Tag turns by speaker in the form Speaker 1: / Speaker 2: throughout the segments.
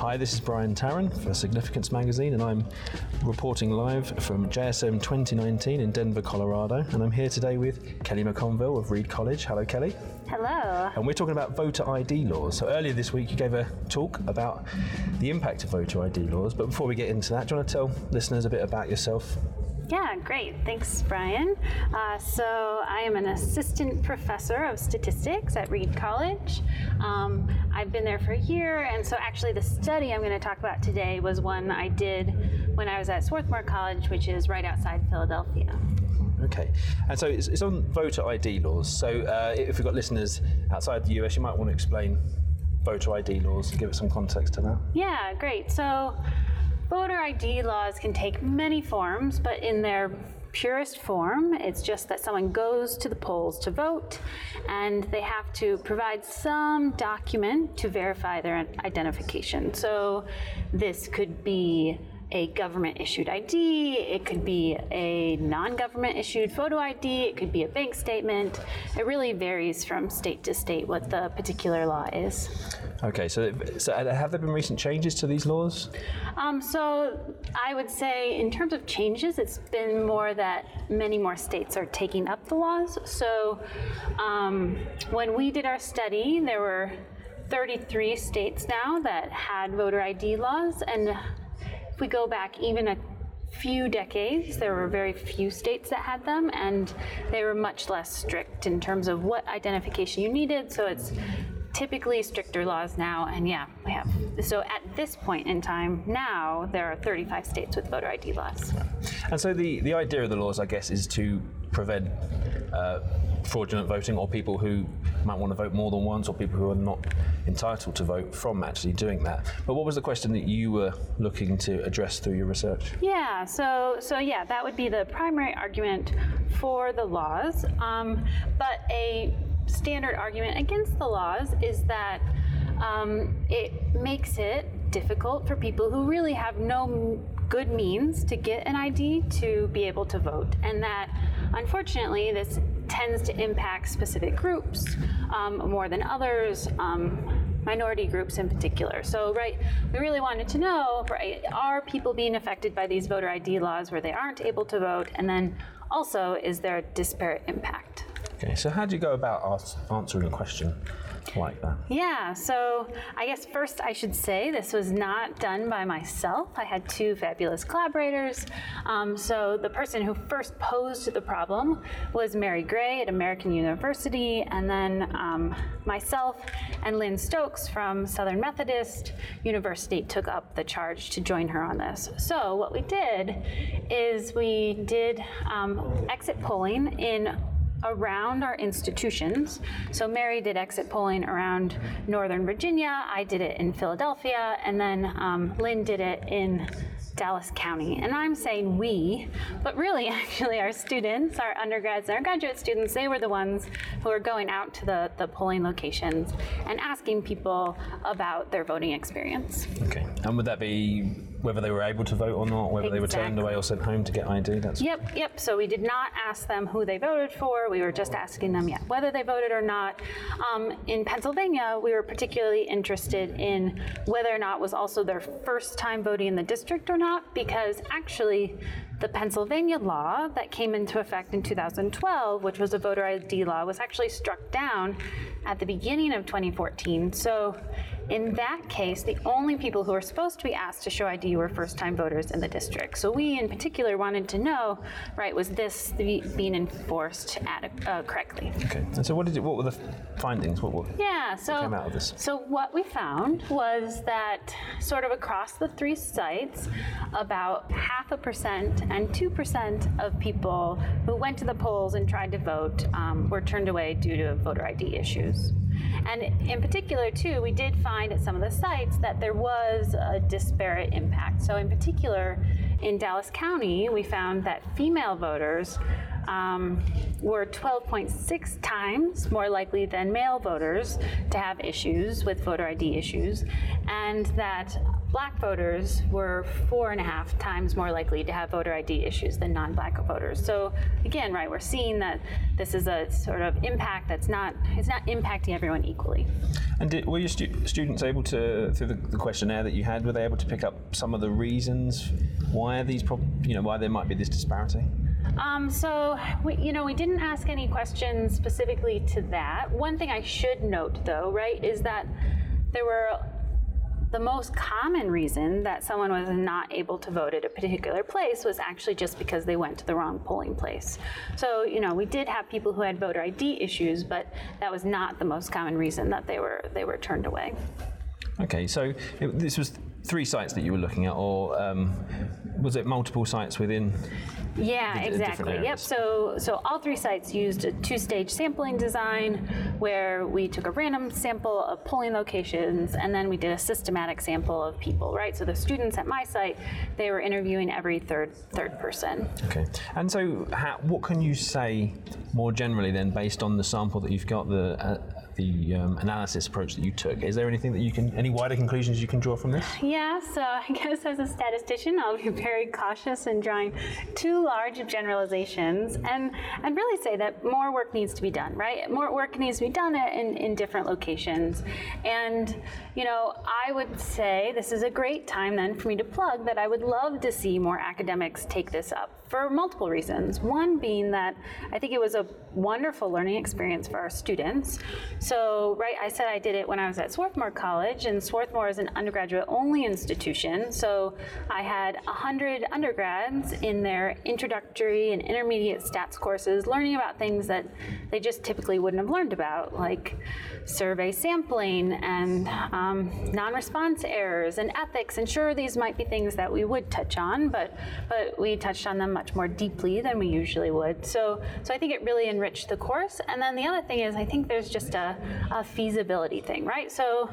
Speaker 1: Hi, this is Brian Tarran for Significance Magazine, and I'm reporting live from JSM 2019 in Denver, Colorado. And I'm here today with Kelly McConville of Reed College. Hello, Kelly.
Speaker 2: Hello.
Speaker 1: And we're talking about voter ID laws. So earlier this week, you gave a talk about the impact of voter ID laws. But before we get into that, do you want to tell listeners a bit about yourself?
Speaker 2: Yeah, great. Thanks, Brian. Uh, so, I am an assistant professor of statistics at Reed College. Um, I've been there for a year, and so actually, the study I'm going to talk about today was one I did when I was at Swarthmore College, which is right outside Philadelphia.
Speaker 1: Okay, and so it's, it's on voter ID laws. So, uh, if we've got listeners outside the US, you might want to explain voter ID laws, and give it some context to that.
Speaker 2: Yeah, great. So, Voter ID laws can take many forms, but in their purest form, it's just that someone goes to the polls to vote and they have to provide some document to verify their identification. So this could be a government issued ID, it could be a non government issued photo ID, it could be a bank statement. It really varies from state to state what the particular law is.
Speaker 1: Okay, so, so have there been recent changes to these laws?
Speaker 2: Um, so I would say, in terms of changes, it's been more that many more states are taking up the laws. So um, when we did our study, there were 33 states now that had voter ID laws, and if we go back even a few decades, there were very few states that had them, and they were much less strict in terms of what identification you needed. So it's typically stricter laws now, and yeah, we have. So at this point in time, now there are 35 states with voter ID laws.
Speaker 1: And so the, the idea of the laws, I guess, is to prevent uh, fraudulent voting or people who might want to vote more than once or people who are not entitled to vote from actually doing that. But what was the question that you were looking to address through your research?
Speaker 2: Yeah, so so yeah, that would be the primary argument for the laws. Um, but a standard argument against the laws is that um, it makes it difficult for people who really have no good means to get an ID to be able to vote, and that unfortunately this tends to impact specific groups um, more than others. Um, minority groups in particular. So, right, we really wanted to know, right, are people being affected by these voter ID laws where they aren't able to vote? And then also, is there a disparate impact?
Speaker 1: Okay, so how do you go about answering a question like that?
Speaker 2: Yeah, so I guess first I should say this was not done by myself. I had two fabulous collaborators. Um, so the person who first posed the problem was Mary Gray at American University, and then um, myself and Lynn Stokes from Southern Methodist University took up the charge to join her on this. So what we did is we did um, exit polling in around our institutions. So Mary did exit polling around Northern Virginia. I did it in Philadelphia, and then um, Lynn did it in Dallas County. And I'm saying we, but really, actually, our students, our undergrads and our graduate students, they were the ones who were going out to the, the polling locations and asking people about their voting experience.
Speaker 1: Okay. And would that be whether they were able to vote or not, whether they were turned away or sent home to get ID?
Speaker 2: That's yep, yep. So we did not ask them who they voted for. We were just asking them, yeah, whether they voted or not. Um, in Pennsylvania, we were particularly interested in whether or not was also their first time voting in the district or not, because actually, the Pennsylvania law that came into effect in 2012, which was a voter ID law, was actually struck down at the beginning of 2014. So in that case, the only people who were supposed to be asked to show ID were first time voters in the district. So we, in particular, wanted to know, right, was this being enforced ad- uh, correctly?
Speaker 1: Okay. And so, what did you, what were the findings? What, what,
Speaker 2: yeah, so,
Speaker 1: what came out of this?
Speaker 2: So, what we found was that sort of across the three sites, about half a percent and 2% of people who went to the polls and tried to vote um, were turned away due to voter ID issues. And in particular, too, we did find at some of the sites that there was a disparate impact. So, in particular, in Dallas County, we found that female voters um, were 12.6 times more likely than male voters to have issues with voter ID issues, and that black voters were four and a half times more likely to have voter ID issues than non-black voters. So again, right, we're seeing that this is a sort of impact that's not it's not impacting everyone equally.
Speaker 1: And did, were your stu- students able to, through the, the, questionnaire that you had, were they able to pick up some of the reasons why these, prob- you know, why there might be this disparity?
Speaker 2: Um, so, we, you know, we didn't ask any questions specifically to that. One thing I should note, though, right, is that there were the most common reason that someone was not able to vote at a particular place was actually just because they went to the wrong polling place. So, you know, we did have people who had voter ID issues, but that was not the most common reason that they were they were turned away.
Speaker 1: Okay, so it, this was three sites that you were looking at, or um, was it multiple sites within?
Speaker 2: Yeah, exactly. Yep. So, so all three sites used a two-stage sampling design, where we took a random sample of polling locations, and then we did a systematic sample of people. Right. So the students at my site, they were interviewing every third third person.
Speaker 1: Okay. And so, how, what can you say more generally then, based on the sample that you've got, the uh, the um, analysis approach that you took. Is there anything that you can, any wider conclusions you can draw from this?
Speaker 2: Yeah, so I guess as a statistician, I'll be very cautious in drawing too large of generalizations and, and really say that more work needs to be done, right? More work needs to be done in, in different locations. And, you know, I would say this is a great time then for me to plug that I would love to see more academics take this up for multiple reasons. One being that I think it was a wonderful learning experience for our students. Right, I said I did it when I was at Swarthmore College, and Swarthmore is an undergraduate only institution. So, I had 100 undergrads in their introductory and intermediate stats courses learning about things that they just typically wouldn't have learned about, like survey sampling and um, non response errors and ethics. And sure, these might be things that we would touch on, but, but we touched on them much more deeply than we usually would. So, so I think it really enriched the course. And then the other thing is, I think there's just a, a feasibility thing, right? So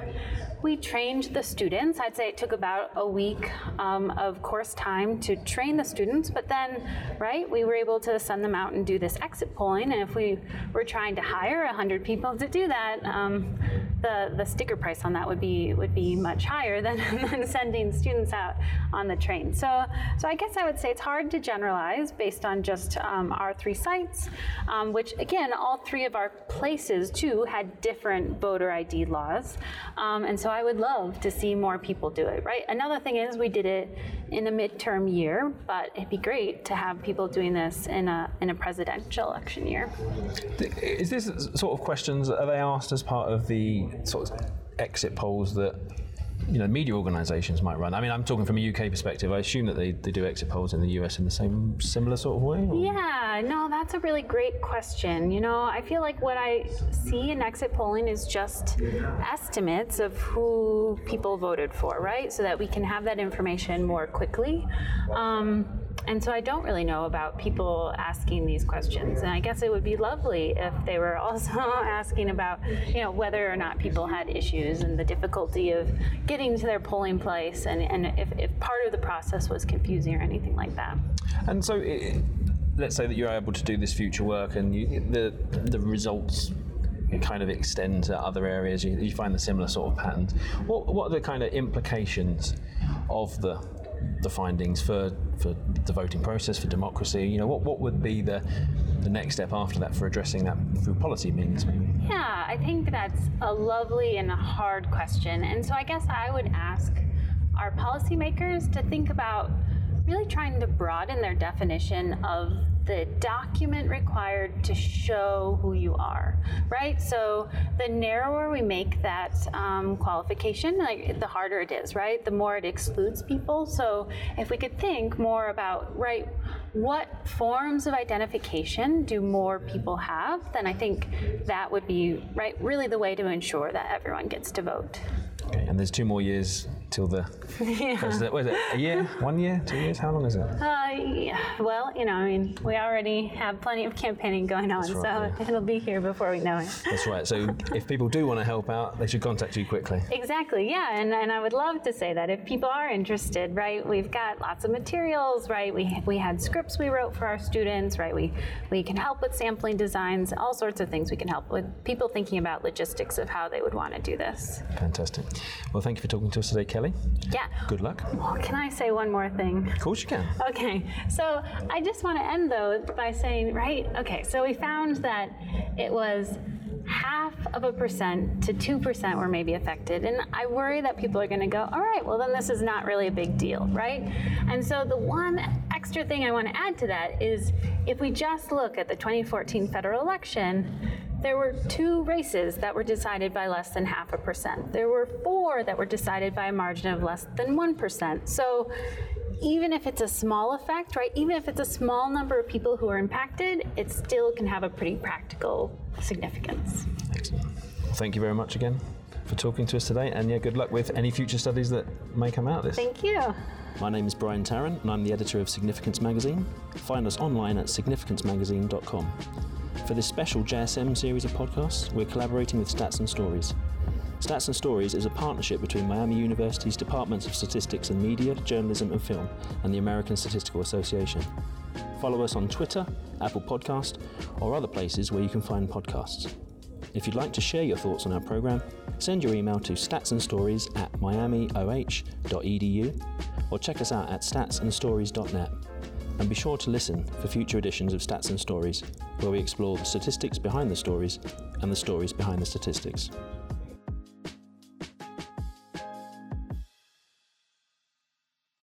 Speaker 2: we trained the students. I'd say it took about a week um, of course time to train the students, but then, right, we were able to send them out and do this exit polling. And if we were trying to hire 100 people to do that, um, the, the sticker price on that would be would be much higher than, than sending students out on the train. So, so I guess I would say it's hard to generalize based on just um, our three sites, um, which again, all three of our places too had different voter ID laws, um, and so so I would love to see more people do it, right? Another thing is we did it in a midterm year, but it'd be great to have people doing this in a in a presidential election year.
Speaker 1: Is this sort of questions are they asked as part of the sort of exit polls that you know media organisations might run? I mean, I'm talking from a UK perspective. I assume that they, they do exit polls in the US in the same similar sort of way.
Speaker 2: Or? Yeah, no, that's a really great question. You know, I feel like what I see in exit polling is just estimates of who people voted for, right? So that we can have that information more quickly. Um, and so I don't really know about people asking these questions. And I guess it would be lovely if they were also asking about, you know, whether or not people had issues and the difficulty of getting to their polling place and, and if, if part of the process was confusing or anything like that.
Speaker 1: And so it, let's say that you're able to do this future work and you, the, the results kind of extend to other areas, you, you find the similar sort of patterns. What, what are the kind of implications of the the findings for, for the voting process, for democracy? You know, what, what would be the, the next step after that for addressing that through policy means?
Speaker 2: Yeah, I think that's a lovely and a hard question. And so I guess I would ask our policymakers to think about really trying to broaden their definition of the document required to show who you are, right? So the narrower we make that um, qualification, like, the harder it is, right? The more it excludes people. So if we could think more about, right, what forms of identification do more people have, then I think that would be, right, really the way to ensure that everyone gets to vote.
Speaker 1: Okay, and there's two more years till the yeah. president. What is it? A year? One year? Two years? How long is it?
Speaker 2: Uh, yeah. Well, you know, I mean, we already have plenty of campaigning going on, right, so yeah. it'll be here before we know it.
Speaker 1: That's right. So if people do want to help out, they should contact you quickly.
Speaker 2: Exactly. Yeah, and, and I would love to say that if people are interested, right? We've got lots of materials, right? We we had scripts we wrote for our students, right? We we can help with sampling designs, all sorts of things we can help with people thinking about logistics of how they would want to do this.
Speaker 1: Fantastic. Well, thank you for talking to us today, Kate. Kelly,
Speaker 2: Yeah.
Speaker 1: good luck.
Speaker 2: Oh, can I say one more thing?
Speaker 1: Of course you can.
Speaker 2: Okay, so I just want to end though by saying, right? Okay, so we found that it was half of a percent to 2% were maybe affected. And I worry that people are going to go, all right, well, then this is not really a big deal, right? And so the one extra thing I want to add to that is if we just look at the 2014 federal election, there were two races that were decided by less than half a percent. There were four that were decided by a margin of less than 1%. So even if it's a small effect, right, even if it's a small number of people who are impacted, it still can have a pretty practical significance.
Speaker 1: Excellent. Thank you very much again for talking to us today, and yeah, good luck with any future studies that may come out of this.
Speaker 2: Thank you.
Speaker 1: My name is Brian Tarran, and I'm the editor of Significance Magazine. Find us online at significancemagazine.com. For this special JSM series of podcasts, we're collaborating with Stats and Stories. Stats and Stories is a partnership between Miami University's Departments of Statistics and Media, Journalism and Film and the American Statistical Association. Follow us on Twitter, Apple Podcast, or other places where you can find podcasts. If you'd like to share your thoughts on our program, send your email to statsandstories at miamioh.edu or check us out at statsandstories.net. And be sure to listen for future editions of Stats and Stories, where we explore the statistics behind the stories and the stories behind the statistics.